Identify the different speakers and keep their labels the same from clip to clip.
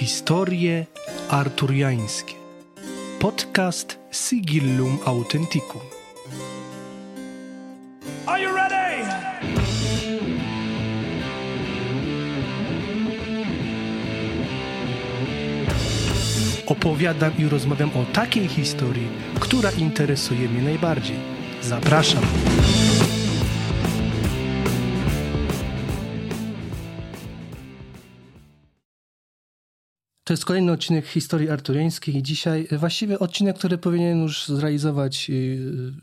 Speaker 1: Historie arturiańskie. Podcast Sigillum Authenticum. Are you ready? Opowiadam i rozmawiam o takiej historii, która interesuje mnie najbardziej. Zapraszam. To jest kolejny odcinek historii arturiańskiej i dzisiaj e, właściwie odcinek, który powinien już zrealizować e,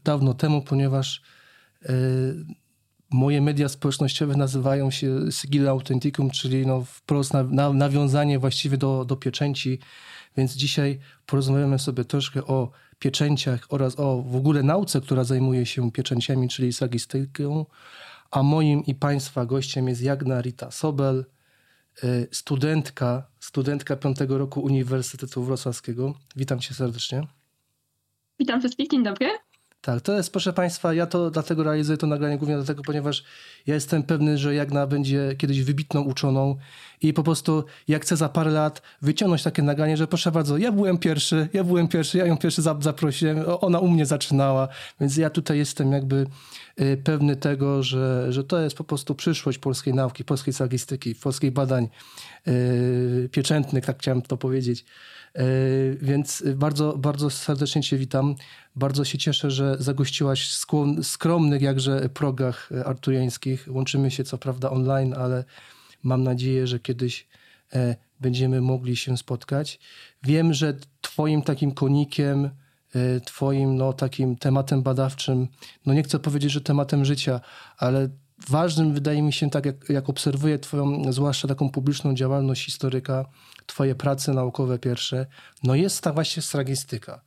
Speaker 1: dawno temu, ponieważ e, moje media społecznościowe nazywają się Sigilla Authenticum, czyli no wprost nawiązanie właściwie do, do pieczęci. Więc dzisiaj porozmawiamy sobie troszkę o pieczęciach oraz o w ogóle nauce, która zajmuje się pieczęciami, czyli sagistyką. A moim i Państwa gościem jest Jagna Rita Sobel – studentka, studentka piątego roku Uniwersytetu Wrocławskiego. Witam cię serdecznie.
Speaker 2: Witam wszystkich, dzień dobry.
Speaker 1: Tak, to jest, proszę Państwa, ja to dlatego realizuję to nagranie głównie dlatego, ponieważ ja jestem pewny, że Jagna będzie kiedyś wybitną uczoną i po prostu jak chcę za parę lat wyciągnąć takie nagranie, że proszę bardzo, ja byłem pierwszy, ja byłem pierwszy, ja ją pierwszy zaprosiłem, ona u mnie zaczynała, więc ja tutaj jestem jakby y, pewny tego, że, że to jest po prostu przyszłość polskiej nauki, polskiej sagistyki, polskich badań yy, pieczętnych, tak chciałem to powiedzieć. E, więc bardzo, bardzo serdecznie Cię witam. Bardzo się cieszę, że zagościłaś w skromnych jakże progach arturiańskich. Łączymy się co prawda online, ale mam nadzieję, że kiedyś e, będziemy mogli się spotkać. Wiem, że Twoim takim konikiem, e, Twoim no, takim tematem badawczym, no nie chcę powiedzieć, że tematem życia, ale ważnym wydaje mi się, tak jak, jak obserwuję Twoją, zwłaszcza taką publiczną działalność historyka, Twoje prace naukowe pierwsze, no jest ta właśnie sragistyka.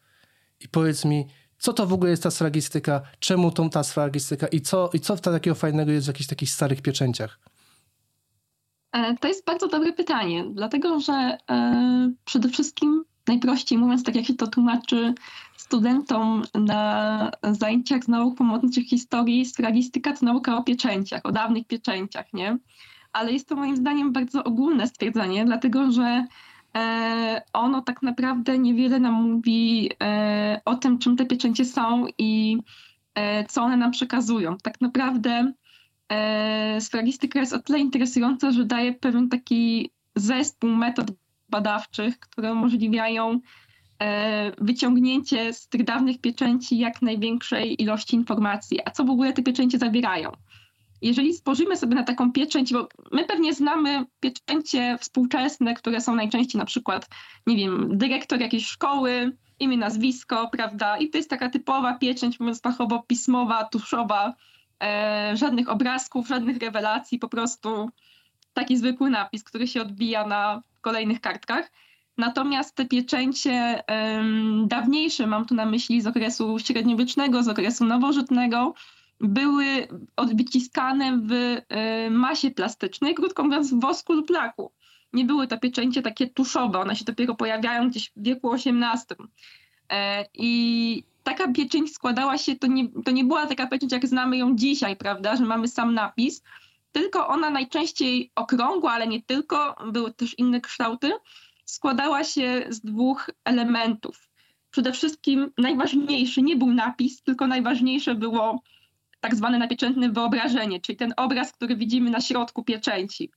Speaker 1: I powiedz mi, co to w ogóle jest ta sragistyka, czemu tą ta sragistyka i co, i co takiego fajnego jest w jakichś takich starych pieczęciach?
Speaker 2: E, to jest bardzo dobre pytanie, dlatego że e, przede wszystkim, najprościej mówiąc, tak jak się to tłumaczy studentom na zajęciach z nauk pomocniczych historii, sragistyka to nauka o pieczęciach, o dawnych pieczęciach, nie? Ale jest to moim zdaniem bardzo ogólne stwierdzenie, dlatego że e, ono tak naprawdę niewiele nam mówi e, o tym, czym te pieczęcie są i e, co one nam przekazują. Tak naprawdę sfragistyka jest o tyle interesująca, że daje pewien taki zespół metod badawczych, które umożliwiają wyciągnięcie z tych dawnych pieczęci jak największej ilości informacji. A co w ogóle te pieczęcie zawierają? Jeżeli spojrzymy sobie na taką pieczęć, bo my pewnie znamy pieczęcie współczesne, które są najczęściej na przykład, nie wiem, dyrektor jakiejś szkoły, imię, nazwisko, prawda? I to jest taka typowa pieczęć, mówiąc fachowo, pismowa, tuszowa, e, żadnych obrazków, żadnych rewelacji, po prostu taki zwykły napis, który się odbija na kolejnych kartkach. Natomiast te pieczęcie um, dawniejsze, mam tu na myśli z okresu średniowiecznego, z okresu nowożytnego, były odwyciskane w e, masie plastycznej, krótko mówiąc w wosku lub laku. Nie były to pieczęcie takie tuszowe, one się dopiero pojawiają gdzieś w wieku XVIII. E, I taka pieczęć składała się, to nie, to nie była taka pieczęć, jak znamy ją dzisiaj, prawda, że mamy sam napis, tylko ona najczęściej okrągła, ale nie tylko, były też inne kształty, składała się z dwóch elementów. Przede wszystkim najważniejszy nie był napis, tylko najważniejsze było tak zwane napieczętne wyobrażenie, czyli ten obraz, który widzimy na środku pieczęci.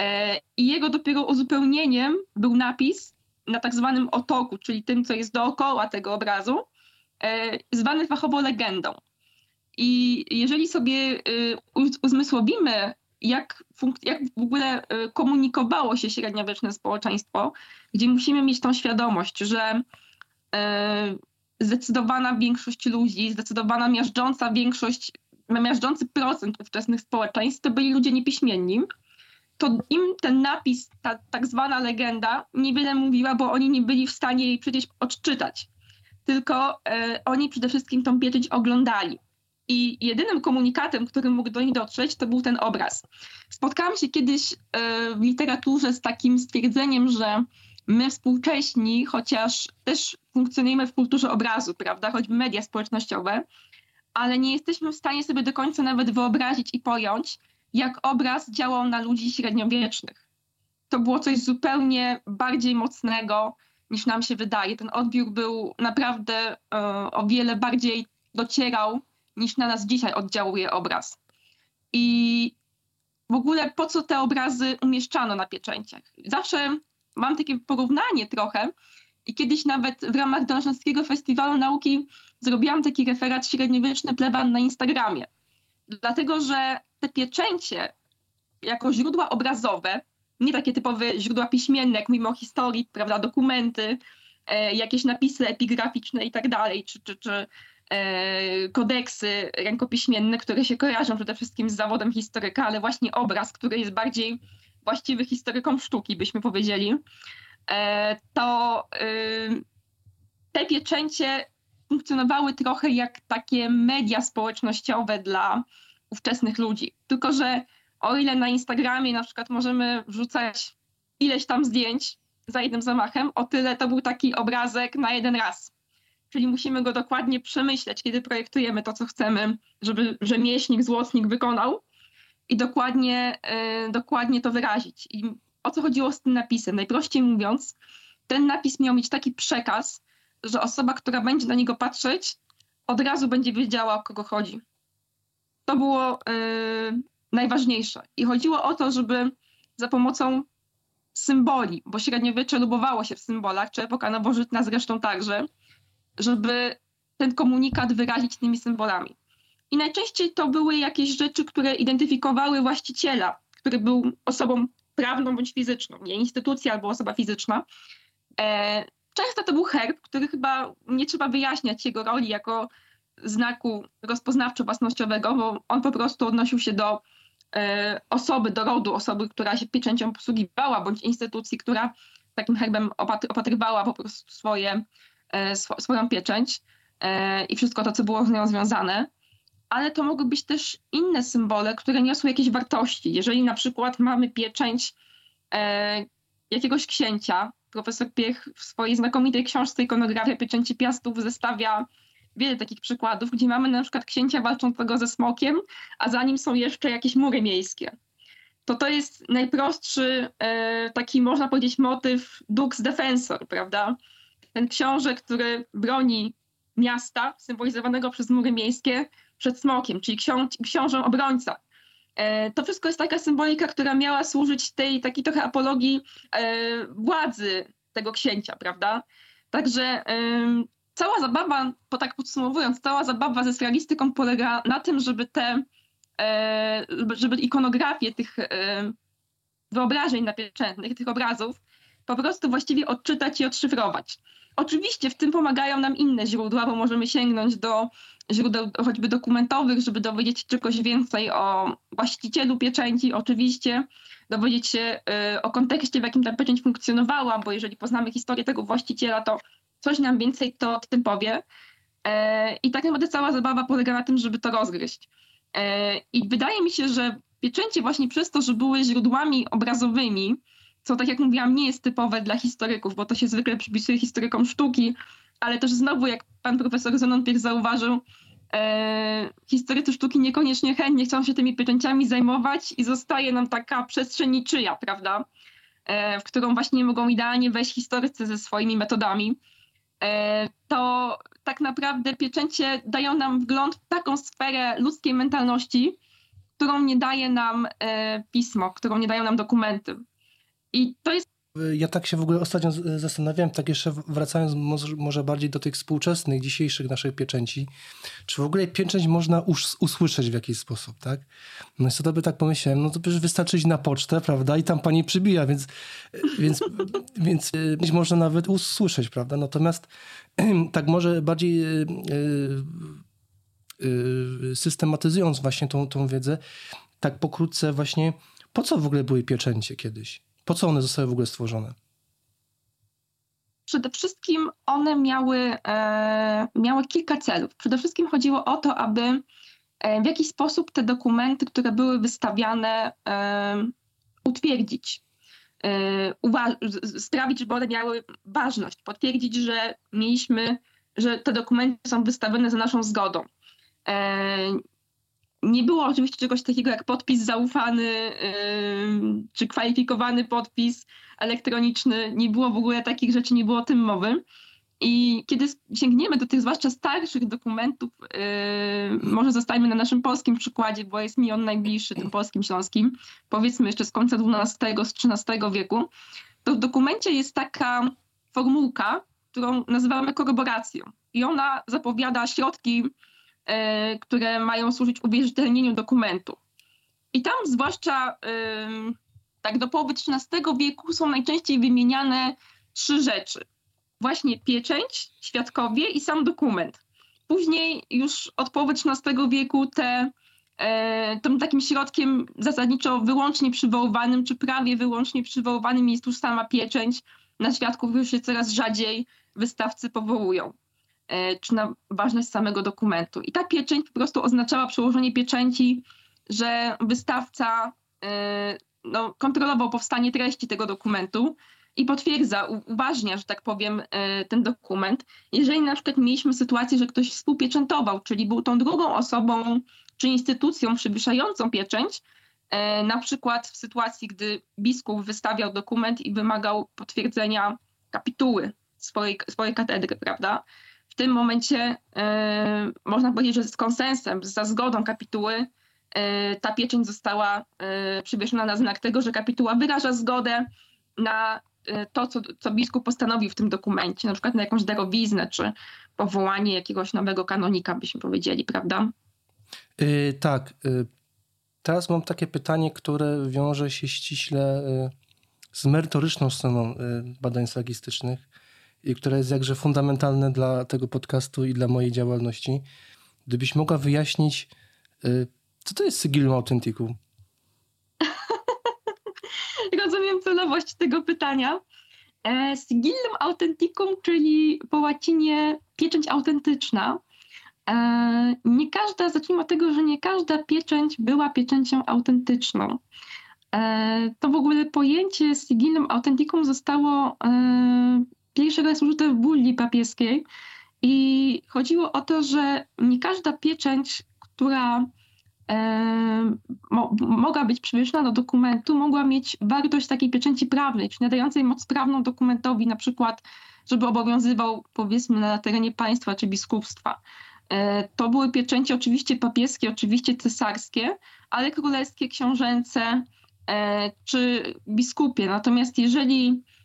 Speaker 2: E, I jego dopiero uzupełnieniem był napis na tak zwanym otoku, czyli tym, co jest dookoła tego obrazu, e, zwany fachowo legendą. I jeżeli sobie e, uzmysłowimy, jak, jak w ogóle komunikowało się średniowieczne społeczeństwo, gdzie musimy mieć tą świadomość, że zdecydowana większość ludzi, zdecydowana miażdżąca większość, miażdżący procent ówczesnych społeczeństw to byli ludzie niepiśmienni, to im ten napis, ta tak zwana legenda niewiele mówiła, bo oni nie byli w stanie jej przecież odczytać. Tylko e, oni przede wszystkim tą pieczęć oglądali. I jedynym komunikatem, który mógł do nich dotrzeć, to był ten obraz. Spotkałam się kiedyś e, w literaturze z takim stwierdzeniem, że my współcześni, chociaż też funkcjonujemy w kulturze obrazu, prawda, choćby media społecznościowe, ale nie jesteśmy w stanie sobie do końca nawet wyobrazić i pojąć, jak obraz działał na ludzi średniowiecznych. to było coś zupełnie bardziej mocnego niż nam się wydaje. Ten odbiór był naprawdę e, o wiele bardziej docierał niż na nas dzisiaj oddziałuje obraz. I w ogóle po co te obrazy umieszczano na pieczęciach? Zawsze mam takie porównanie trochę i kiedyś nawet w ramach Dolnośląskiego Festiwalu Nauki zrobiłam taki referat średniowieczny pleban na Instagramie. Dlatego, że te pieczęcie jako źródła obrazowe, nie takie typowe źródła piśmienne, jak mówimy o historii, prawda, dokumenty, e, jakieś napisy epigraficzne i tak dalej, czy, czy, czy e, kodeksy rękopiśmienne, które się kojarzą przede wszystkim z zawodem historyka, ale właśnie obraz, który jest bardziej właściwy historykom sztuki, byśmy powiedzieli, e, to y, te pieczęcie funkcjonowały trochę jak takie media społecznościowe dla ówczesnych ludzi. Tylko, że o ile na Instagramie na przykład możemy wrzucać ileś tam zdjęć za jednym zamachem, o tyle to był taki obrazek na jeden raz. Czyli musimy go dokładnie przemyśleć, kiedy projektujemy to, co chcemy, żeby rzemieślnik, złotnik wykonał i dokładnie, yy, dokładnie to wyrazić. I o co chodziło z tym napisem? Najprościej mówiąc, ten napis miał mieć taki przekaz, że osoba, która będzie na niego patrzeć, od razu będzie wiedziała, o kogo chodzi. To było yy, najważniejsze. I chodziło o to, żeby za pomocą symboli, bo średniowiecze lubowało się w symbolach, czy epoka nowożytna zresztą także, żeby ten komunikat wyrazić tymi symbolami. I najczęściej to były jakieś rzeczy, które identyfikowały właściciela, który był osobą prawną bądź fizyczną, nie instytucja albo osoba fizyczna. E, często to był herb, który chyba nie trzeba wyjaśniać jego roli jako znaku rozpoznawczo-własnościowego, bo on po prostu odnosił się do e, osoby, do rodu osoby, która się pieczęcią posługiwała, bądź instytucji, która takim herbem opatrywała po prostu swoje, e, sw swoją pieczęć i wszystko to, co było z nią związane. Ale to mogły być też inne symbole, które niosły jakieś wartości. Jeżeli na przykład mamy pieczęć jakiegoś księcia, profesor Piech w swojej znakomitej książce Ikonografia Pieczęci Piastów zestawia wiele takich przykładów, gdzie mamy na przykład księcia walczącego ze smokiem, a za nim są jeszcze jakieś mury miejskie. To to jest najprostszy e, taki, można powiedzieć, motyw Dux Defensor, prawda? Ten książę, który broni miasta, symbolizowanego przez mury miejskie, przed smokiem, czyli książ książę obrońca. E, to wszystko jest taka symbolika, która miała służyć tej takiej trochę apologii e, władzy tego księcia, prawda? Także cała zabawa, po tak podsumowując, cała zabawa ze realistyką polega na tym, żeby te, e, żeby ikonografię tych e, wyobrażeń napieczętnych, tych obrazów, po prostu właściwie odczytać i odszyfrować. Oczywiście w tym pomagają nam inne źródła, bo możemy sięgnąć do źródeł choćby dokumentowych, żeby dowiedzieć się czegoś więcej o właścicielu pieczęci, oczywiście, dowiedzieć się e, o kontekście, w jakim ta pieczęć funkcjonowała, bo jeżeli poznamy historię tego właściciela, to coś nam więcej to o tym powie. E, I tak naprawdę cała zabawa polega na tym, żeby to rozgryźć. E, I wydaje mi się, że pieczęcie właśnie przez to, że były źródłami obrazowymi, co tak jak mówiłam, nie jest typowe dla historyków, bo to się zwykle przypisuje historykom sztuki, ale też znowu, jak pan profesor Zenon Piech zauważył, e, historycy sztuki niekoniecznie chętnie chcą się tymi pieczęciami zajmować i zostaje nam taka przestrzeń niczyja, prawda, e, w którą właśnie mogą idealnie wejść historycy ze swoimi metodami. E, to tak naprawdę pieczęcie dają nam wgląd w taką sferę ludzkiej mentalności, którą nie daje nam e, pismo, którą nie dają nam dokumenty. I to jest
Speaker 1: ja tak się w ogóle ostatnio zastanawiałem, tak jeszcze wracając może bardziej do tych współczesnych, dzisiejszych naszych pieczęci, czy w ogóle pieczęć można usłyszeć w jakiś sposób, tak? No i by tak pomyślałem, no to przecież wystarczy iść na pocztę, prawda, i tam pani przybija, więc, więc, więc e, można nawet usłyszeć, prawda? Natomiast tak może bardziej systematyzując właśnie tą, tą wiedzę, tak pokrótce właśnie, po co w ogóle były pieczęcie kiedyś? Po co one zostały w ogóle stworzone?
Speaker 2: Przede wszystkim one miały, e, miały kilka celów. Przede wszystkim chodziło o to, aby e, w jakiś sposób te dokumenty, które były wystawiane, e, utwierdzić. E, sprawić, żeby one miały ważność, potwierdzić, że mieliśmy, że te dokumenty są wystawione za naszą zgodą. E, nie było oczywiście czegoś takiego jak podpis zaufany czy kwalifikowany podpis elektroniczny. Nie było w ogóle takich rzeczy, nie było o tym mowy. I kiedy sięgniemy do tych zwłaszcza starszych dokumentów, yy, może zostajmy na naszym polskim przykładzie, bo jest mi on najbliższy, tym polskim śląskim, powiedzmy jeszcze z końca XII, z XIII wieku, to w dokumencie jest taka formułka, którą nazywamy korroboracją. I ona zapowiada środki, które mają służyć uwierzytelnieniu dokumentu. I tam zwłaszcza yy, tak do połowy XIII wieku są najczęściej wymieniane trzy rzeczy – właśnie pieczęć, świadkowie i sam dokument. Później już od połowy XIII wieku te, e, tym takim środkiem zasadniczo wyłącznie przywoływanym, czy prawie wyłącznie przywoływanym jest już sama pieczęć. Na świadków już się coraz rzadziej wystawcy powołują, e, czy na ważność samego dokumentu. I ta pieczęć po prostu oznaczała przełożenie pieczęci, że wystawca e, no, kontrolował powstanie treści tego dokumentu, i potwierdza, uważnia, że tak powiem, e, ten dokument. Jeżeli na przykład mieliśmy sytuację, że ktoś współpieczętował, czyli był tą drugą osobą czy instytucją przywyższającą pieczęć, e, na przykład w sytuacji, gdy biskup wystawiał dokument i wymagał potwierdzenia kapituły swojej, swojej katedry, prawda? Tym momencie e, można powiedzieć, że z konsensem, za zgodą kapituły ta pieczęć została przywieszona na znak tego, że kapituła wyraża zgodę na E, to, co, co biskup postanowił w tym dokumencie, na przykład na jakąś darowiznę, czy powołanie jakiegoś nowego kanonika, byśmy powiedzieli, prawda?
Speaker 1: Yy, tak. Yy, teraz mam takie pytanie, które wiąże się ściśle yy, z merytoryczną stroną badań slagistycznych i które jest jakże fundamentalne dla tego podcastu i dla mojej działalności. Gdybyś mogła wyjaśnić, co to jest Sigillum Authenticum?
Speaker 2: rozumiem celowość tego pytania. E, sigillum authenticum, czyli po łacinie pieczęć autentyczna. E, nie każda, zacznijmy od tego, że nie każda pieczęć była pieczęcią autentyczną. E, to w ogóle pojęcie sigillum authenticum zostało pierwszy raz użyte w bulli papieskiej i chodziło o to, że nie każda pieczęć, która mo, mogła być przywieszona do dokumentu, mogła mieć wartość takiej pieczęci prawnej, czyli nadającej moc prawną dokumentowi, na przykład, żeby obowiązywał powiedzmy na terenie państwa czy biskupstwa. E, to były pieczęcie oczywiście papieskie, oczywiście cesarskie, ale królewskie, książęce e, czy biskupie. Natomiast jeżeli e,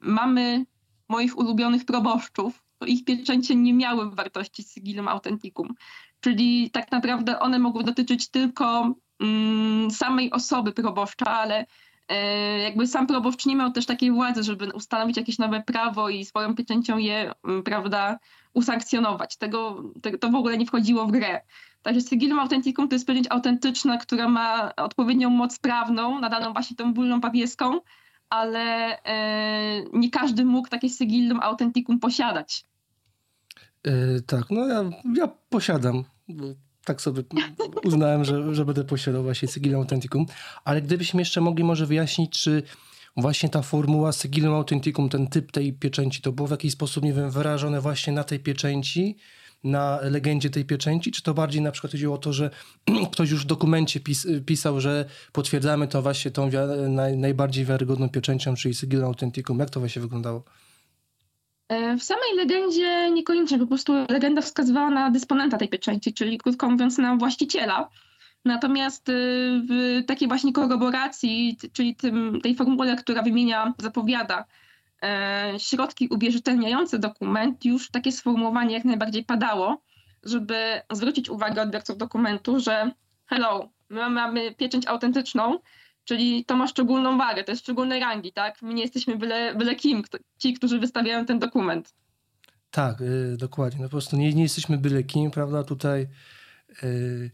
Speaker 2: mamy moich ulubionych proboszczów, to ich pieczęcie nie miały wartości sigillum authenticum. Czyli tak naprawdę one mogły dotyczyć tylko mm, samej osoby proboszcza, ale e, jakby sam proboszcz nie miał też takiej władzy, żeby ustanowić jakieś nowe prawo i swoją pieczęcią je, mm, prawda, usankcjonować. Tego, te, to w ogóle nie wchodziło w grę. Także Sigillum Authenticum to jest pieczęć autentyczna, która ma odpowiednią moc prawną, nadaną właśnie tą bullą papieską, ale e, nie każdy mógł takie Sigillum Authenticum posiadać.
Speaker 1: Yy, tak, no ja, ja posiadam. Tak sobie uznałem, że, że będę posiadał właśnie Sigillum Authenticum. Ale gdybyśmy jeszcze mogli może wyjaśnić, czy właśnie ta formuła Sigillum Authenticum, ten typ tej pieczęci, to było w jakiś sposób, nie wiem, wyrażone właśnie na tej pieczęci, na legendzie tej pieczęci, czy to bardziej na przykład chodziło o to, że ktoś już w dokumencie pis, pisał, że potwierdzamy to właśnie tą naj, najbardziej wiarygodną pieczęcią, czyli Sigillum Authenticum. Jak to właśnie wyglądało?
Speaker 2: E, w samej legendzie niekoniecznie, po prostu legenda wskazywała na dysponenta tej pieczęci, czyli krótko mówiąc na właściciela. Natomiast y, w takiej właśnie korroboracji, czyli tym, tej formule, która wymienia, zapowiada e, środki uwierzytelniające dokument, już takie sformułowanie jak najbardziej padało, żeby zwrócić uwagę odbiorców dokumentu, że hello, my mamy pieczęć autentyczną, Czyli to ma szczególną wagę, to jest szczególnej rangi, tak? My nie jesteśmy byle, byle kim, ci, którzy wystawiają ten dokument.
Speaker 1: Tak, yy, dokładnie. No po prostu nie, nie jesteśmy byle kim, prawda? Tutaj yy,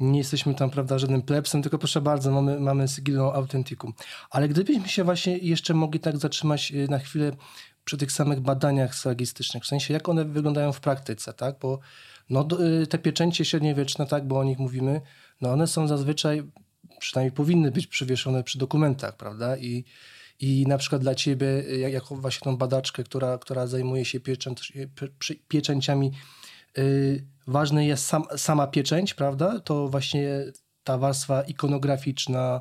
Speaker 1: nie jesteśmy tam, prawda, żadnym plebsem, tylko proszę bardzo, mamy, mamy Sigillum Authenticum. Ale gdybyśmy się właśnie jeszcze mogli tak zatrzymać y, na chwilę przy tych samych badaniach sagistycznych, w sensie jak one wyglądają w praktyce, tak? Bo no, y, te pieczęcie średniowieczne, tak, bo o nich mówimy, no one są zazwyczaj przynajmniej powinny być przywieszone przy dokumentach, prawda? I, i na przykład dla ciebie, jako właśnie tą badaczkę, która, która zajmuje się pieczęt, pieczęciami, yy, ważny jest sam, sama pieczęć, prawda? To właśnie ta warstwa ikonograficzna,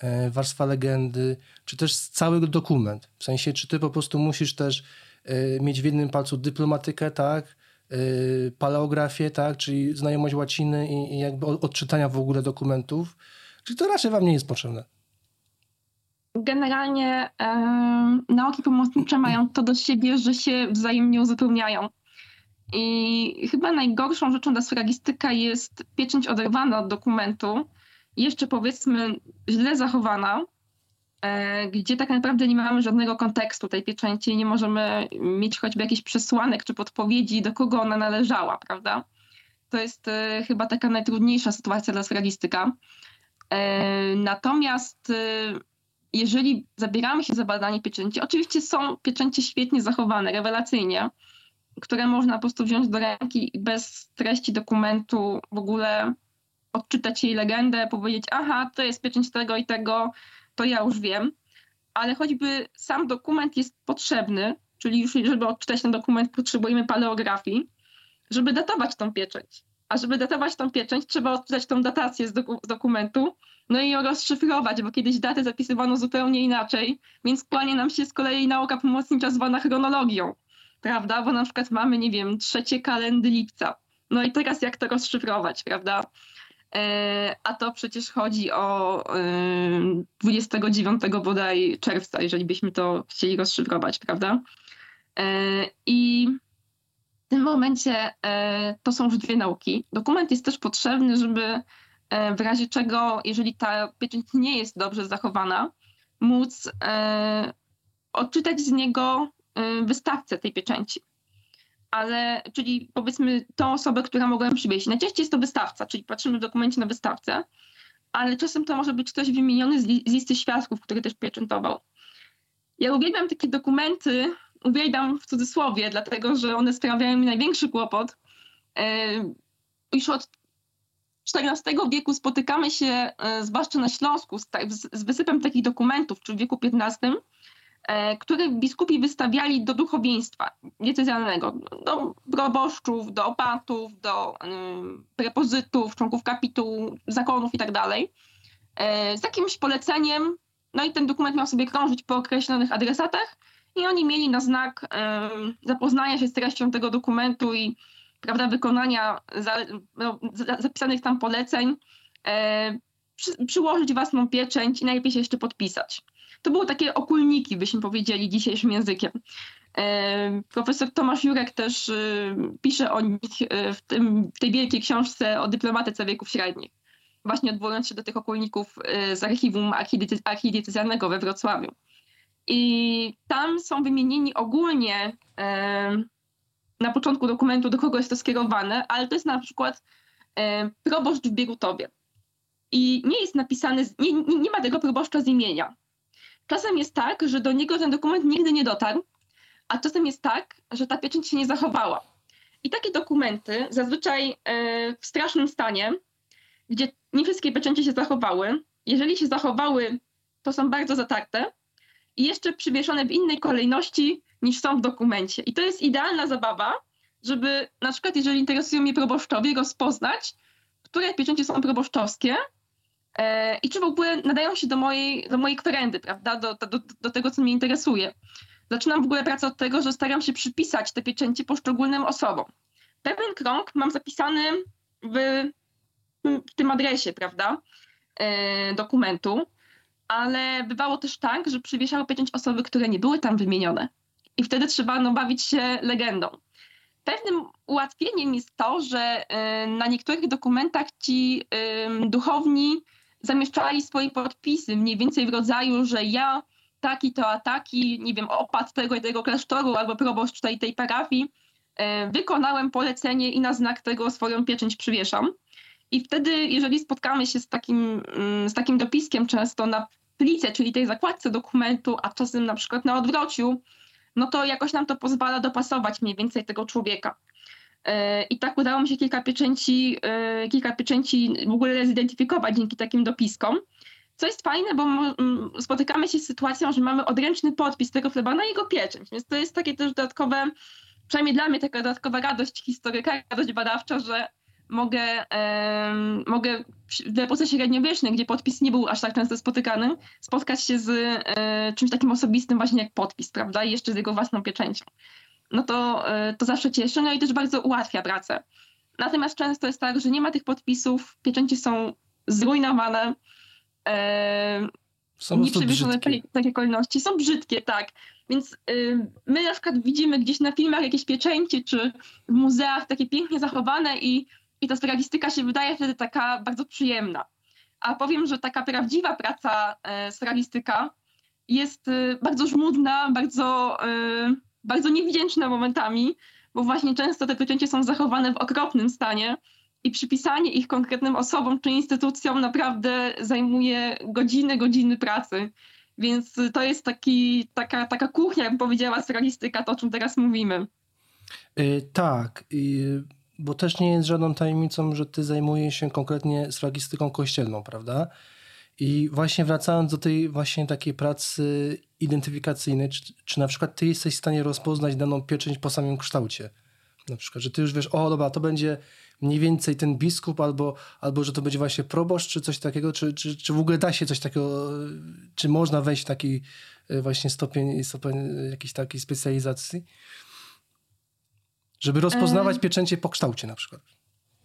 Speaker 1: e, warstwa legendy, czy też cały dokument. W sensie, czy ty po prostu musisz też e, mieć w jednym palcu dyplomatykę, tak? E, paleografię, tak? Czyli znajomość łaciny i, i jakby odczytania w ogóle dokumentów. Czy to raczej wam nie jest potrzebne?
Speaker 2: Generalnie e, nauki pomocnicze mają to do siebie, że się wzajemnie uzupełniają. I chyba najgorszą rzeczą dla sfragistyka jest pieczęć oderwana od dokumentu, jeszcze powiedzmy źle zachowana, e, gdzie tak naprawdę nie mamy żadnego kontekstu tej pieczęci, nie możemy mieć choćby jakichś przesłanek czy podpowiedzi, do kogo ona należała, prawda? To jest e, chyba taka najtrudniejsza sytuacja dla sfragistyka. E, natomiast jeżeli zabieramy się za badanie pieczęci, oczywiście są pieczęcie świetnie zachowane, rewelacyjnie, które można po prostu wziąć do ręki i bez treści dokumentu w ogóle odczytać jej legendę, powiedzieć, aha, to jest pieczęć tego i tego, to ja już wiem. Ale choćby sam dokument jest potrzebny, czyli już żeby odczytać ten dokument, potrzebujemy paleografii, żeby datować tą pieczęć. A żeby datować tą pieczęć, trzeba odczytać tą datację z, doku z dokumentu, no i ją rozszyfrować, bo kiedyś datę zapisywano zupełnie inaczej, więc kłania nam się z kolei nauka pomocnicza zwana chronologią prawda? Bo na przykład mamy, nie wiem, trzecie kalendy lipca. No i teraz jak to rozszyfrować, prawda? E, a to przecież chodzi o 29 e, bodaj czerwca, jeżeli byśmy to chcieli rozszyfrować, prawda? E, I w tym momencie to są już dwie nauki. Dokument jest też potrzebny, żeby w razie czego, jeżeli ta pieczęć nie jest dobrze zachowana, móc odczytać z niego wystawcę tej pieczęci. Ale, czyli powiedzmy tą osobę, która mogła ją przywieźć. Najczęściej jest to wystawca, czyli patrzymy w dokumencie na wystawcę, ale czasem to może być ktoś wymieniony z, listy świadków, który też pieczętował. Ja uwielbiam takie dokumenty, uwielbiam w cudzysłowie, dlatego że one sprawiają mi największy kłopot. Y, już od XIV wieku spotykamy się, y, zwłaszcza na Śląsku, z, z wysypem takich dokumentów, czy w wieku XV, które biskupi wystawiali do duchowieństwa diecezjalnego, do proboszczów, do opatów, do prepozytów, członków kapitułu, zakonów itd. Tak e, z jakimś poleceniem, no i ten dokument miał sobie krążyć po określonych adresatach i oni mieli na znak zapoznania się z treścią tego dokumentu i prawda, wykonania za, no, zapisanych tam poleceń, e, przy, przyłożyć własną pieczęć i najlepiej się jeszcze podpisać. To były takie okulniki, byśmy powiedzieli dzisiejszym językiem. E, profesor Tomasz Jurek też e, pisze o nich e, w, tym, w tej wielkiej książce o dyplomatyce wieków średnich, właśnie odwołując się do tych okulników z archiwum archidiecezjalnego we Wrocławiu. I tam są wymienieni ogólnie na początku dokumentu, do kogo jest to skierowane, ale to jest na przykład proboszcz w Biegutowie. I nie jest napisane, nie, nie ma tego proboszcza z imienia. Czasem jest tak, że do niego ten dokument nigdy nie dotarł, a czasem jest tak, że ta pieczęć się nie zachowała. I takie dokumenty, zazwyczaj e, w strasznym stanie, gdzie nie wszystkie pieczęcie się zachowały, jeżeli się zachowały, to są bardzo zatarte i jeszcze przywieszone w innej kolejności niż są w dokumencie. I to jest idealna zabawa, żeby na przykład, jeżeli interesują mnie proboszczowie, rozpoznać, które pieczęcie są proboszczowskie, i czy w ogóle nadają się do mojej, do mojej kwerendy, prawda, do, do, do tego, co mnie interesuje. Zaczynam w ogóle pracę od tego, że staram się przypisać te pieczęcie poszczególnym osobom. Pewien krąg mam zapisany w, w tym adresie, prawda, e, dokumentu, ale bywało też tak, że przywieszały pieczęć osoby, które nie były tam wymienione. I wtedy trzeba no, bawić się legendą. Pewnym ułatwieniem jest to, że e, na niektórych dokumentach ci duchowni zamieszczali swoje podpisy, mniej więcej w rodzaju, że ja taki to a taki, nie wiem, opat tego i tego klasztoru albo proboszcz tej tej parafii, e, wykonałem polecenie i na znak tego swoją pieczęć przywieszam. I wtedy, jeżeli spotkamy się z takim, mm, z takim dopiskiem często na plice, czyli tej zakładce dokumentu, a czasem na przykład na odwrociu, no to jakoś nam to pozwala dopasować mniej więcej tego człowieka. E, I tak udało mi się kilka pieczęci, e, kilka pieczęci w ogóle zidentyfikować dzięki takim dopiskom. Co jest fajne, bo spotykamy się z sytuacją, że mamy odręczny podpis tego chleba na jego pieczęć, więc to jest takie też dodatkowe przynajmniej dla mnie taka dodatkowa radość historyka, radość badawcza, że mogę, mogę w epoce średniowiecznej, gdzie podpis nie był aż tak często spotykany, spotkać się z e, czymś takim osobistym właśnie jak podpis, prawda? I jeszcze z jego własną pieczęcią. No to, e, to zawsze cieszy, no i też bardzo ułatwia pracę. Natomiast często jest tak, że nie ma tych podpisów, pieczęcie są zrujnowane, e,
Speaker 1: Są po
Speaker 2: nie
Speaker 1: prostu
Speaker 2: przewieszone
Speaker 1: brzydkie.
Speaker 2: takie, takie kolejności. Są brzydkie, tak. Więc y, my na przykład widzimy gdzieś na filmach jakieś pieczęcie, czy w muzeach takie pięknie zachowane i, i ta sferagistyka się wydaje wtedy taka bardzo przyjemna. A powiem, że taka prawdziwa praca e, sferagistyka jest y, bardzo żmudna, bardzo, y, bardzo niewdzięczna momentami, bo właśnie często te pieczęcie są zachowane w okropnym stanie i przypisanie ich konkretnym osobom czy instytucjom naprawdę zajmuje godziny, godziny pracy. Więc to jest taki, taka, taka kuchnia, jak powiedziała sferagistyka, to o czym teraz mówimy.
Speaker 1: Y, tak, y, bo też nie jest żadną tajemnicą, że ty zajmujesz się konkretnie sfragistyką kościelną, prawda? I właśnie wracając do tej właśnie takiej pracy identyfikacyjnej, czy, czy na przykład ty jesteś w stanie rozpoznać daną pieczęć po samym kształcie? Na przykład, że ty już wiesz, o dobra, to będzie mniej więcej ten biskup, albo, albo że to będzie właśnie proboszcz, czy coś takiego, czy, czy, czy w ogóle da się coś takiego, czy można wejść w taki y, właśnie stopień, stopień jakiejś takiej specjalizacji? Żeby rozpoznawać
Speaker 2: Em.
Speaker 1: pieczęcie po kształcie na przykład.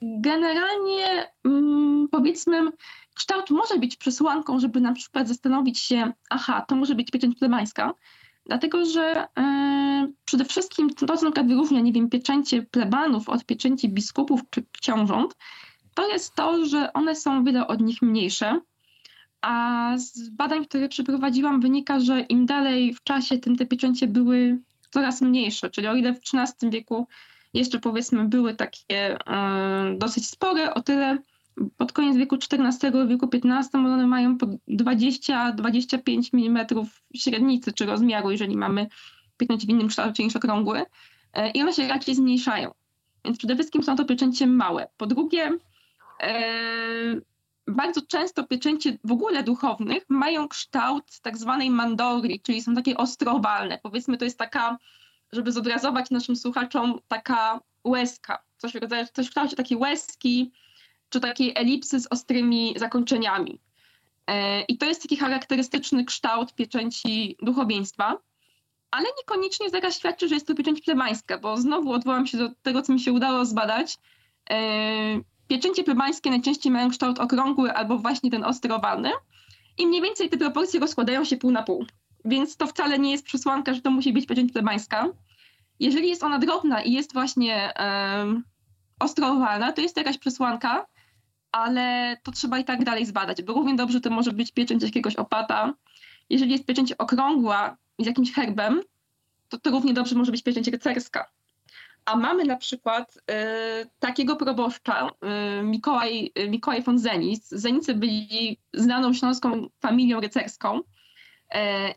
Speaker 2: Generalnie mm, powiedzmy, kształt może być przesłanką, żeby na przykład zastanowić się, aha, to może być pieczęć plemańska, dlatego że e, przede wszystkim to, co na wyróżnia, nie wiem, pieczęcie plebanów od pieczęci biskupów czy książąt, to jest to, że one są o wiele od nich mniejsze, a z badań, które przeprowadziłam, wynika, że im dalej w czasie, tym te pieczęcie były coraz mniejsze, czyli o ile w XIII wieku jeszcze powiedzmy były takie e, dosyć spore, o tyle pod koniec wieku XIV, wieku XV one mają po 20-25 mm średnicy czy rozmiaru, jeżeli mamy pieczęć w innym kształcie niż okrągły e, i one się raczej zmniejszają. Więc przede wszystkim są to pieczęcie małe. Po drugie, e, bardzo często pieczęcie w ogóle duchownych mają kształt tak zwanej mandori, czyli są takie ostrowalne. Powiedzmy, to jest taka, żeby zobrazować naszym słuchaczom, taka łezka. Coś w, rodzaju, coś w kształcie takiej łezki, czy takiej elipsy z ostrymi zakończeniami. E, I to jest taki charakterystyczny kształt pieczęci duchowieństwa, ale niekoniecznie zaraz świadczy, że jest to pieczęć plemańska, bo znowu odwołam się do tego, co mi się udało zbadać. E, Pieczęcie plebańskie najczęściej mają kształt okrągły albo właśnie ten ostrowalny i mniej więcej te proporcje rozkładają się pół na pół. Więc to wcale nie jest przesłanka, że to musi być pieczęć plebańska. Jeżeli jest ona drobna i jest właśnie um, to jest to jakaś przesłanka, ale to trzeba i tak dalej zbadać, bo równie dobrze to może być pieczęć jakiegoś opata. Jeżeli jest pieczęć okrągła z jakimś herbem, to to równie dobrze może być pieczęć rycerska. A mamy na przykład y, takiego proboszcza, y, Mikołaj, y, Mikołaj von Zenic. Zenicy byli znaną śląską familią rycerską y,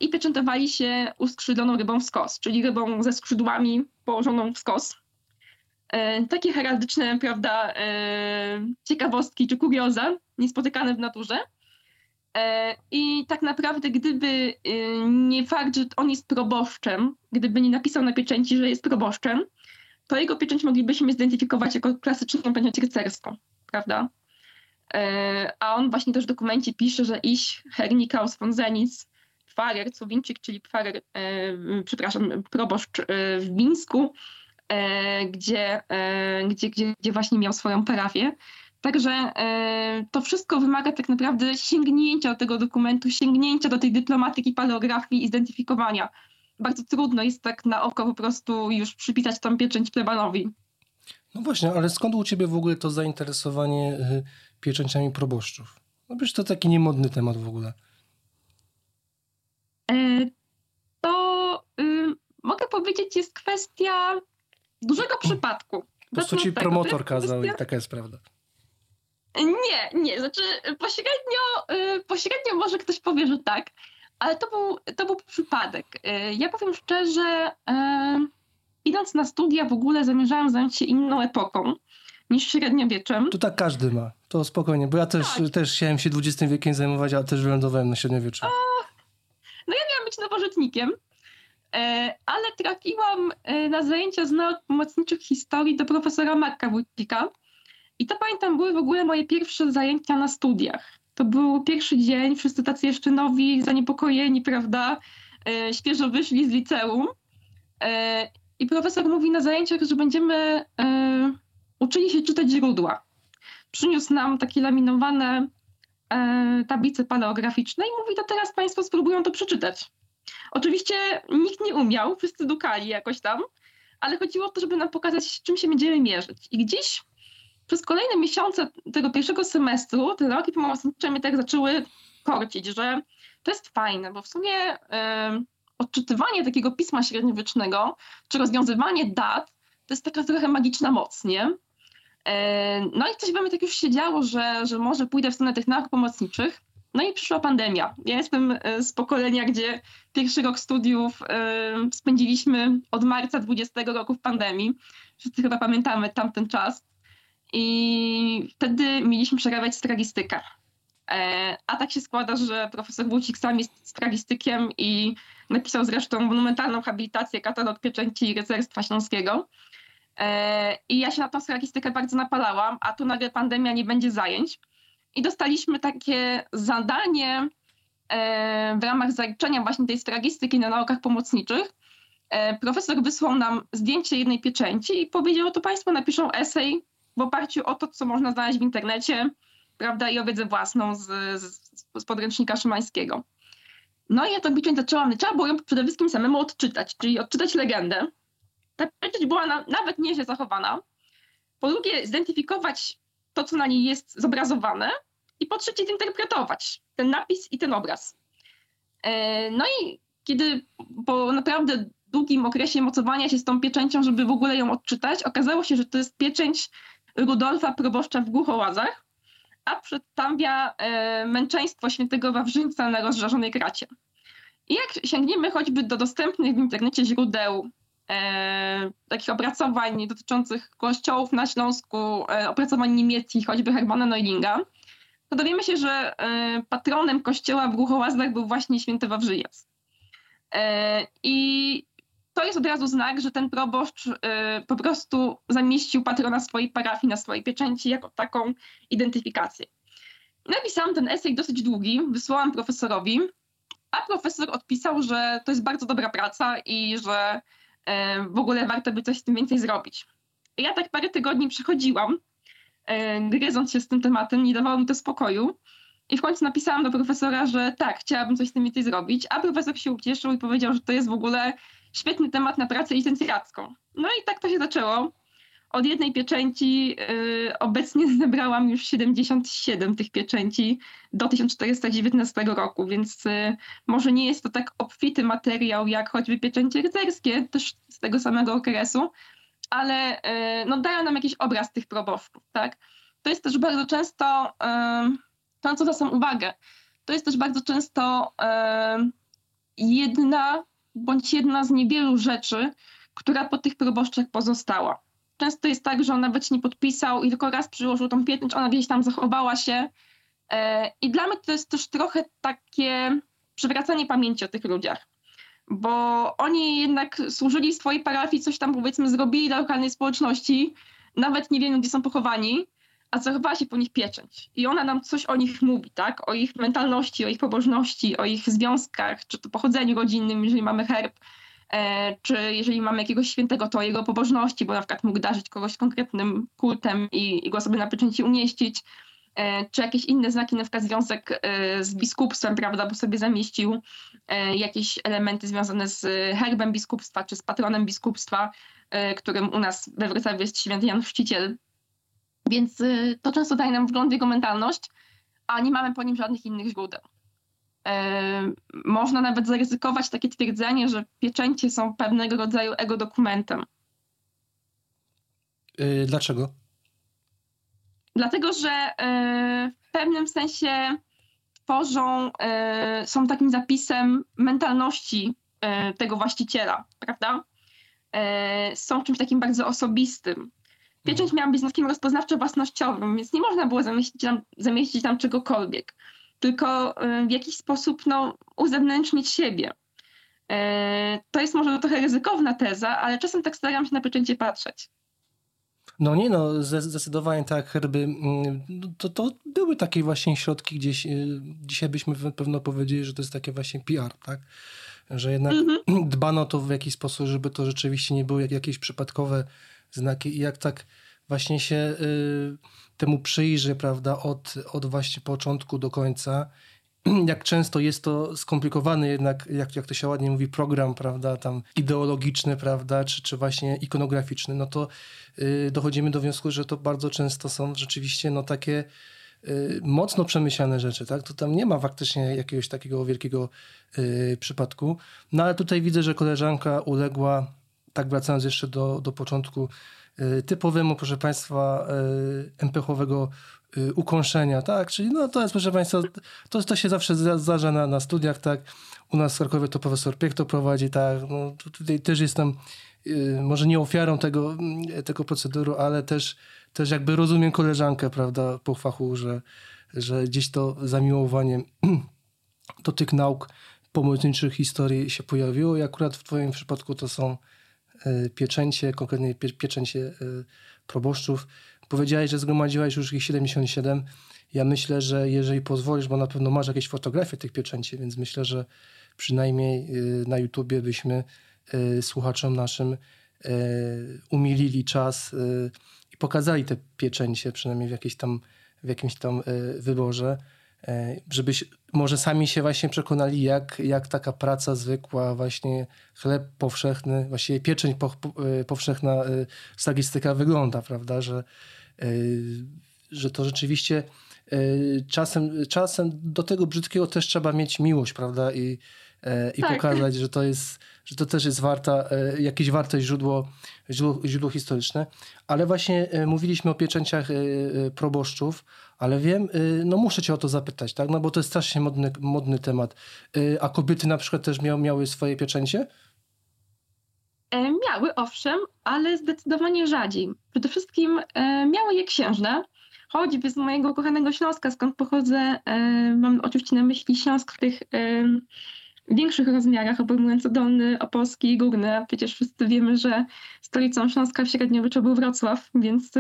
Speaker 2: i pieczętowali się uskrzydloną rybą w skos, czyli rybą ze skrzydłami położoną w skos. Y, takie heraldyczne, prawda, y, ciekawostki czy kurioza, niespotykane w naturze. Y, I tak naprawdę, gdyby nie fakt, że on jest proboszczem, gdyby nie napisał na pieczęci, że jest proboszczem, to jego pieczęć moglibyśmy zidentyfikować jako klasyczną pieczęć rycerską, prawda? E, A on właśnie też w dokumencie pisze, że iś Hernikaus von Zenic, Pfarrer Cuwinczyk, czyli e, przepraszam, proboszcz e, w Mińsku, e, gdzie, e, gdzie, gdzie, gdzie właśnie miał swoją parafię. Także e, to wszystko wymaga tak naprawdę sięgnięcia do tego dokumentu, sięgnięcia do tej dyplomatyki, paleografii i zidentyfikowania bardzo trudno jest tak na oko po prostu już przypisać tą pieczęć plebanowi.
Speaker 1: No właśnie, ale skąd u ciebie w ogóle to zainteresowanie y, pieczęciami proboszczów? No przecież to taki niemodny temat w ogóle.
Speaker 2: E, to y, mogę powiedzieć, jest kwestia dużego przypadku.
Speaker 1: Po prostu ci
Speaker 2: tego.
Speaker 1: Promotor kazał i taka jest prawda.
Speaker 2: Nie, nie, znaczy pośrednio, y, pośrednio może ktoś powie, że tak, ale to był, to był przypadek. Y, Ja powiem szczerze, y, idąc na studia w ogóle zamierzałam zająć się inną epoką niż średniowieczem.
Speaker 1: To tak każdy ma. To spokojnie, bo ja też,
Speaker 2: Tak.
Speaker 1: też chciałem się XX wiekiem zajmować, ale też wylądowałem na średniowieczu.
Speaker 2: Miałam być nowożytnikiem. Ale trafiłam na zajęcia z nauk pomocniczych historii do profesora Marka Wójcika. I to pamiętam, były w ogóle moje pierwsze zajęcia na studiach. To był pierwszy dzień, wszyscy tacy jeszcze nowi, zaniepokojeni, prawda? Świeżo wyszli z liceum. I profesor mówi na zajęciach, że będziemy uczyli się czytać źródła. Przyniósł nam takie laminowane e, tablice paleograficzne i mówi, to teraz Państwo spróbują to przeczytać. Oczywiście nikt nie umiał, wszyscy dukali jakoś tam, ale chodziło o to, żeby nam pokazać, czym się będziemy mierzyć. I gdzieś przez kolejne miesiące tego pierwszego semestru te nauki pomocnicze mnie tak zaczęły korcić, że to jest fajne, bo w sumie odczytywanie takiego pisma średniowiecznego, czy rozwiązywanie dat, to jest taka trochę magiczna moc, nie? E, no i coś we mnie tak już się działo, że, że może pójdę w stronę tych nauk pomocniczych. No i przyszła pandemia. Ja jestem e, z pokolenia, gdzie pierwszy rok studiów e, spędziliśmy od marca 20 roku w pandemii. Wszyscy chyba pamiętamy tamten czas. I wtedy mieliśmy przerabiać stragistykę. A tak się składa, że profesor Wójcik sam jest stragistykiem i napisał zresztą monumentalną habilitację katalog pieczęci rycerstwa śląskiego. E, I ja się na tą stragistykę bardzo napalałam, a tu nagle pandemia nie będzie zajęć. I dostaliśmy takie zadanie e, w ramach zaliczenia właśnie tej stragistyki na naukach pomocniczych. E, profesor wysłał nam zdjęcie jednej pieczęci i powiedział, to Państwo napiszą esej w oparciu o to, co można znaleźć w internecie, prawda, i o wiedzę własną z, z, z podręcznika szymańskiego. No i ja tę pieczęć zaczęłam, trzeba było ją przede wszystkim samemu odczytać, czyli odczytać legendę, ta pieczęć była na, nawet nieźle zachowana. Po drugie, zidentyfikować to, co na niej jest zobrazowane. I po trzecie, zinterpretować ten napis i ten obraz. E, no i kiedy po naprawdę długim okresie mocowania się z tą pieczęcią, żeby w ogóle ją odczytać, okazało się, że to jest pieczęć Rudolfa proboszcza w Głuchołazach, a przedstawia e, męczeństwo świętego Wawrzyńca na rozżarzonej kracie. I jak sięgniemy choćby do dostępnych w internecie źródeł e, takich opracowań dotyczących kościołów na Śląsku, e, opracowań niemieckich, choćby Hermana Neulinga, to dowiemy się, że e, patronem kościoła w Głuchołazdach był właśnie święty Wawrzyjac. E, I to jest od razu znak, że ten proboszcz e, po prostu zamieścił patrona swojej parafii na swojej pieczęci jako taką identyfikację. Napisałam ten esej dosyć długi, wysłałam profesorowi, a profesor odpisał, że to jest bardzo dobra praca i że w ogóle warto by coś z tym więcej zrobić. Ja tak parę tygodni przechodziłam, gryząc się z tym tematem, nie dawało mi to spokoju. I w końcu napisałam do profesora, że tak, chciałabym coś z tym więcej zrobić, a profesor się ucieszył i powiedział, że to jest w ogóle świetny temat na pracę licencjacką. No i tak to się zaczęło. Od jednej pieczęci yy, obecnie zebrałam już 77 tych pieczęci do 1419 roku, więc yy, może nie jest to tak obfity materiał jak choćby pieczęcie rycerskie, też z tego samego okresu, ale yy, no, dają nam jakiś obraz tych proboszczów. Tak? To jest też bardzo często, to na co zwracam uwagę, to jest też bardzo często jedna bądź jedna z niewielu rzeczy, która po tych proboszczach pozostała często jest tak, że on nawet nie podpisał i tylko raz przyłożył tą pieczęć, ona gdzieś tam zachowała się. E, I dla mnie to jest też trochę takie przywracanie pamięci o tych ludziach. Bo oni jednak służyli swojej parafii, coś tam powiedzmy zrobili dla lokalnej społeczności, nawet nie wiemy, gdzie są pochowani, a zachowała się po nich pieczęć. I ona nam coś o nich mówi, tak? O ich mentalności, o ich pobożności, o ich związkach, czy to pochodzeniu rodzinnym, jeżeli mamy herb, E, czy jeżeli mamy jakiegoś świętego, to jego pobożności, bo na przykład mógł darzyć kogoś konkretnym kultem i, i go sobie na pieczęci umieścić, czy jakieś inne znaki, na przykład związek e, z biskupstwem, prawda, bo sobie zamieścił jakieś elementy związane z herbem biskupstwa, czy z patronem biskupstwa, którym u nas we Wrocławiu jest święty Jan Chrzciciel. Więc to często daje nam wgląd w jego mentalność, a nie mamy po nim żadnych innych źródeł. Można nawet zaryzykować takie twierdzenie, że pieczęcie są pewnego rodzaju ego dokumentem.
Speaker 1: Dlaczego?
Speaker 2: Dlatego, że yy, w pewnym sensie tworzą, yy, są takim zapisem mentalności tego właściciela, prawda? Są czymś takim bardzo osobistym. Pieczęć miała być znakiem rozpoznawczo-własnościowym, więc nie można było zamieścić tam, zamieścić tam czegokolwiek tylko w jakiś sposób no, uzewnętrznić siebie. To jest może trochę ryzykowna teza, ale czasem tak staram się na pieczęcie patrzeć.
Speaker 1: No nie, no zdecydowanie tak, herby. Mm, to, to były takie właśnie środki gdzieś, y, dzisiaj byśmy pewno powiedzieli, że to jest takie właśnie PR, tak? Że jednak -hmm. dbano to w jakiś sposób, żeby to rzeczywiście nie były jakieś przypadkowe znaki i jak tak właśnie się y, temu przyjrzy, prawda, od, od właśnie początku do końca, jak często jest to skomplikowany jednak, jak, jak to się ładnie mówi, program, prawda, tam ideologiczny, prawda, czy, czy właśnie ikonograficzny, no to y, dochodzimy do wniosku, że to bardzo często są rzeczywiście no takie y, mocno przemyślane rzeczy, tak? To tam nie ma faktycznie jakiegoś takiego wielkiego y, przypadku. No ale tutaj widzę, że koleżanka uległa, tak wracając jeszcze do, do początku, y, typowemu, proszę Państwa, y, MPH-owego Y, ukąszenia, tak? Czyli no to jest, proszę Państwa, to, to się zawsze zdarza na, na studiach, tak? U nas w Krakowie to profesor Piech to prowadzi, tak? No, tutaj też jestem yy, może nie ofiarą tego, yy, tego proceduru, ale też, też jakby rozumiem koleżankę, prawda, po fachu, że, że gdzieś to zamiłowanie do tych nauk pomocniczych historii się pojawiło i akurat w twoim przypadku to są yy, pieczęcie, konkretnie pie, pieczęcie y, proboszczów, Powiedziałeś, że zgromadziłaś już ich 77. Ja myślę, że jeżeli pozwolisz, bo na pewno masz jakieś fotografie tych pieczęci, więc myślę, że przynajmniej y, na YouTubie byśmy y, słuchaczom naszym y, umilili czas i pokazali te pieczęcie, przynajmniej w, jakiejś tam, w jakimś tam wyborze, żebyś może sami się właśnie przekonali, jak, jak taka praca zwykła, właśnie chleb powszechny, właściwie pieczęć powszechna stagistyka wygląda, prawda, że że to rzeczywiście e, czasem, czasem do tego brzydkiego też trzeba mieć miłość, prawda? I, e, i tak. pokazać, że to jest, że to też jest warta, jakieś warte źródło, źródło, źródło historyczne. Ale właśnie mówiliśmy o pieczęciach proboszczów, ale wiem, no muszę cię o to zapytać, tak? No bo to jest strasznie modny, modny temat. A kobiety na przykład też miał, miały swoje pieczęcie?
Speaker 2: E, miały, owszem, ale zdecydowanie rzadziej. Przede wszystkim e, miały je księżne, choćby z mojego kochanego Śląska, skąd pochodzę, e, mam oczywiście na myśli Śląsk w tych większych rozmiarach, obejmujący Dolny, Opolski i Górny. Przecież wszyscy wiemy, że stolicą Śląska w średniowieczu był Wrocław, więc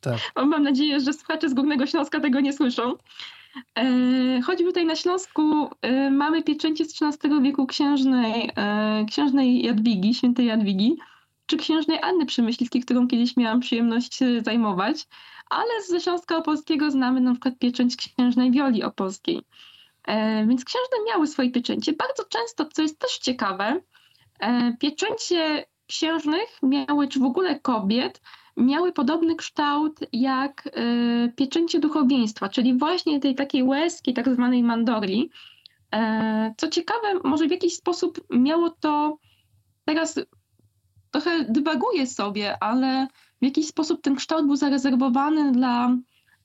Speaker 2: tak. mam nadzieję, że słuchacze z Górnego Śląska tego nie słyszą. E, choć tutaj na Śląsku e, mamy pieczęcie z XIII wieku księżnej, e, księżnej Jadwigi, świętej Jadwigi, czy księżnej Anny Przemyślickiej, którą kiedyś miałam przyjemność zajmować, ale ze Śląska Opolskiego znamy na przykład pieczęć księżnej Wioli Opolskiej. Więc księżne miały swoje pieczęcie. Bardzo często, co jest też ciekawe, pieczęcie księżnych miały, czy w ogóle kobiet, miały podobny kształt jak e, pieczęcie duchowieństwa, czyli właśnie tej takiej łezki, tak zwanej mandori. E, co ciekawe, może w jakiś sposób miało to, teraz trochę dywaguję sobie, ale w jakiś sposób ten kształt był zarezerwowany dla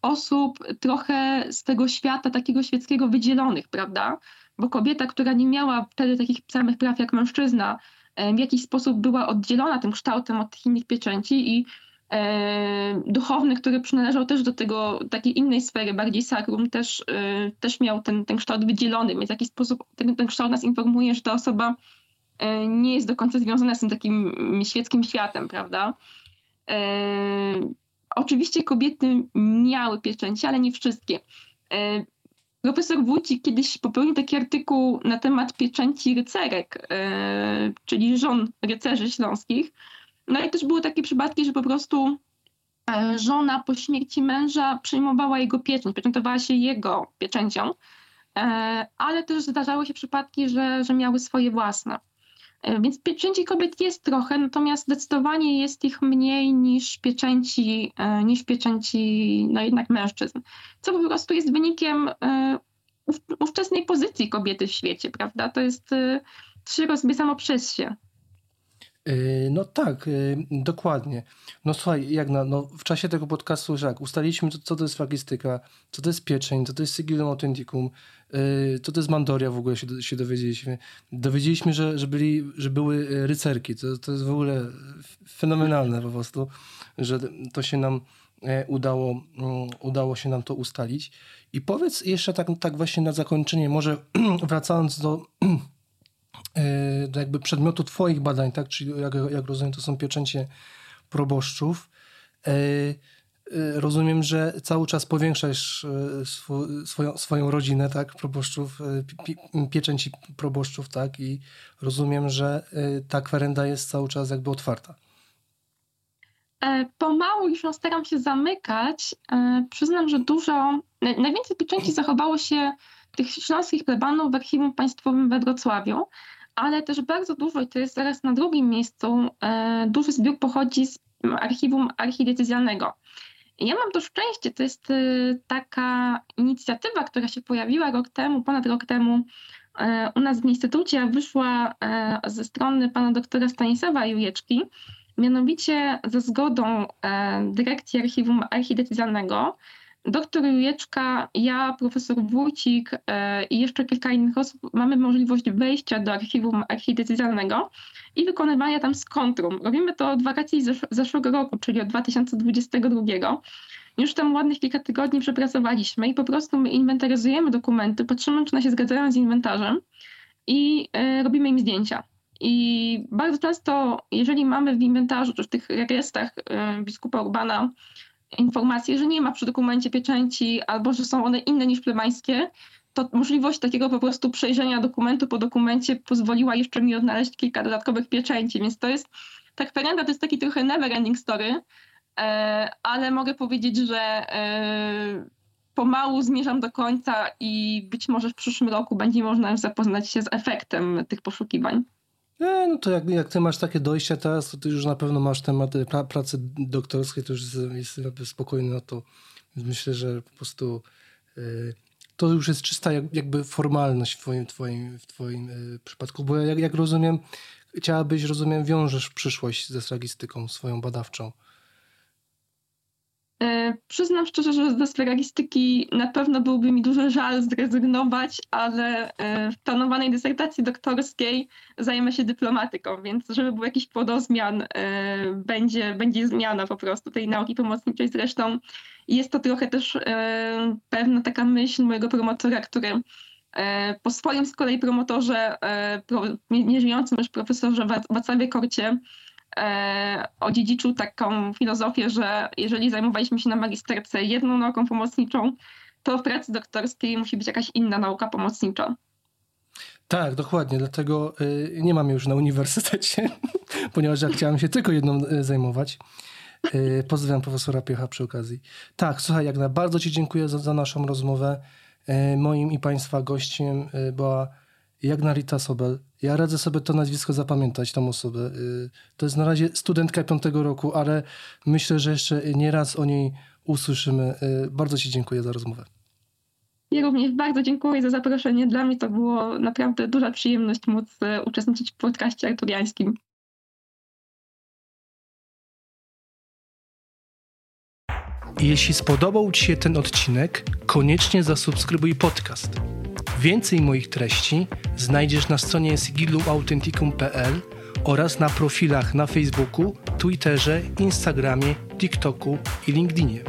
Speaker 2: osób trochę z tego świata takiego świeckiego wydzielonych, prawda? Bo kobieta, która nie miała wtedy takich samych praw jak mężczyzna, e, w jakiś sposób była oddzielona tym kształtem od tych innych pieczęci i duchowny, który przynależał też do tego takiej innej sfery, bardziej sakrum, też, e, też miał ten, ten kształt wydzielony, więc w jakiś sposób ten, ten kształt nas informuje, że ta osoba e, nie jest do końca związana z tym takim świeckim światem, prawda? Oczywiście kobiety miały pieczęcie, ale nie wszystkie. Profesor Wójcik kiedyś popełnił taki artykuł na temat pieczęci rycerek, czyli żon rycerzy śląskich, no i też były takie przypadki, że po prostu e, żona po śmierci męża przyjmowała jego pieczęć, pieczętowała się jego pieczęcią, e, ale też zdarzały się przypadki, że, że miały swoje własne. E, więc pieczęci kobiet jest trochę, natomiast zdecydowanie jest ich mniej niż pieczęci, niż pieczęci no jednak mężczyzn. Co po prostu jest wynikiem ówczesnej pozycji kobiety w świecie, prawda? To jest, się rozbie samo przez się.
Speaker 1: Yy, no tak, yy, dokładnie. No słuchaj, jak na, no, w czasie tego podcastu, że jak ustaliliśmy, co to jest flagistyka, co to jest pieczeń, co to jest sigillum authenticum, yy, co to jest mandoria w ogóle się, się dowiedzieliśmy. Dowiedzieliśmy, że, że, byli, że były rycerki. To, to jest w ogóle fenomenalne po prostu, że to się nam e, udało, mm, udało się nam to ustalić. I powiedz jeszcze tak, tak właśnie na zakończenie, może wracając do jakby przedmiotu twoich badań, tak? Czyli jak, jak rozumiem, to są pieczęcie proboszczów. Rozumiem, że cały czas powiększasz sw swoją, swoją rodzinę, tak? Proboszczów, pieczęci proboszczów, tak? I rozumiem, że ta kwerenda jest cały czas jakby otwarta.
Speaker 2: E, pomału już no, staram się zamykać. E, przyznam, że dużo, najwięcej pieczęci zachowało się tych śląskich plebanów w Archiwum Państwowym we Wrocławiu, ale też bardzo dużo, i to jest zaraz na drugim miejscu, e, duży zbiór pochodzi z Archiwum Archidecyzjalnego. Ja mam to szczęście, to jest taka inicjatywa, która się pojawiła rok temu, ponad rok temu u nas w Instytucie, wyszła ze strony pana doktora Stanisława Jujeczki, Mianowicie ze zgodą e, dyrekcji Archiwum Archidecyzjalnego doktor Jujeczka, ja, profesor Wójcik e, i jeszcze kilka innych osób mamy możliwość wejścia do archiwum archidecyjalnego i wykonywania tam skontrum. Robimy to od wakacji zesz zeszłego roku, czyli od 2022. Już tam ładnych kilka tygodni przepracowaliśmy i po prostu my inwentaryzujemy dokumenty, patrzymy, czy one się zgadzają z inwentarzem i e, robimy im zdjęcia. I bardzo często, jeżeli mamy w inwentarzu czy w tych rejestrach y, biskupa Urbana informacje, że nie ma przy dokumencie pieczęci albo że są one inne niż plebańskie, to możliwość takiego po prostu przejrzenia dokumentu po dokumencie pozwoliła jeszcze mi odnaleźć kilka dodatkowych pieczęci, więc to jest, ta kwerenda to jest taki trochę never ending story, e, ale mogę powiedzieć, że e, pomału zmierzam do końca i być może w przyszłym roku będzie można zapoznać się z efektem tych poszukiwań.
Speaker 1: E, no to jak, jak ty masz takie dojścia teraz, to ty już na pewno masz temat e, pra, pracy doktorskiej, to już jest, spokojny na to. Myślę, że po prostu y, to już jest czysta jak, jakby formalność w twoim, twoim, w twoim y, przypadku, bo jak, jak rozumiem, chciałabyś, rozumiem, wiążesz przyszłość ze stragistyką swoją badawczą.
Speaker 2: E, przyznam szczerze, że ze sferagistyki na pewno byłby mi duży żal zrezygnować, ale e, w planowanej dysertacji doktorskiej zajmę się dyplomatyką, więc żeby był jakiś płodozmian, e, będzie, będzie zmiana po prostu tej nauki pomocniczej. Zresztą jest to trochę też pewna taka myśl mojego promotora, który po swoim z kolei promotorze, nieżyjącym już profesorze Wacławie Korcie, odziedziczył taką filozofię, że jeżeli zajmowaliśmy się na magisterce jedną nauką pomocniczą, to w pracy doktorskiej musi być jakaś inna nauka pomocnicza.
Speaker 1: Tak, dokładnie. Dlatego y, nie mam już na uniwersytecie, ponieważ ja chciałem się tylko jedną y, zajmować. Y, pozdrawiam profesora Piecha przy okazji. Tak, słuchaj, jak na bardzo Ci dziękuję za, za naszą rozmowę. Moim i Państwa gościem była Jagna Rita Sobel. Ja radzę sobie to nazwisko zapamiętać, tą osobę. Y, to jest na razie studentka piątego roku, ale myślę, że jeszcze nie raz o niej usłyszymy. Y, bardzo Ci dziękuję za rozmowę.
Speaker 2: Ja również bardzo dziękuję za zaproszenie. Dla mnie to było naprawdę duża przyjemność móc y, uczestniczyć w podcaście arturiańskim.
Speaker 1: Jeśli spodobał Ci się ten odcinek, koniecznie zasubskrybuj podcast. Więcej moich treści znajdziesz na stronie sigiluautenticum.pl oraz na profilach na Facebooku, Twitterze, Instagramie, TikToku i LinkedInie.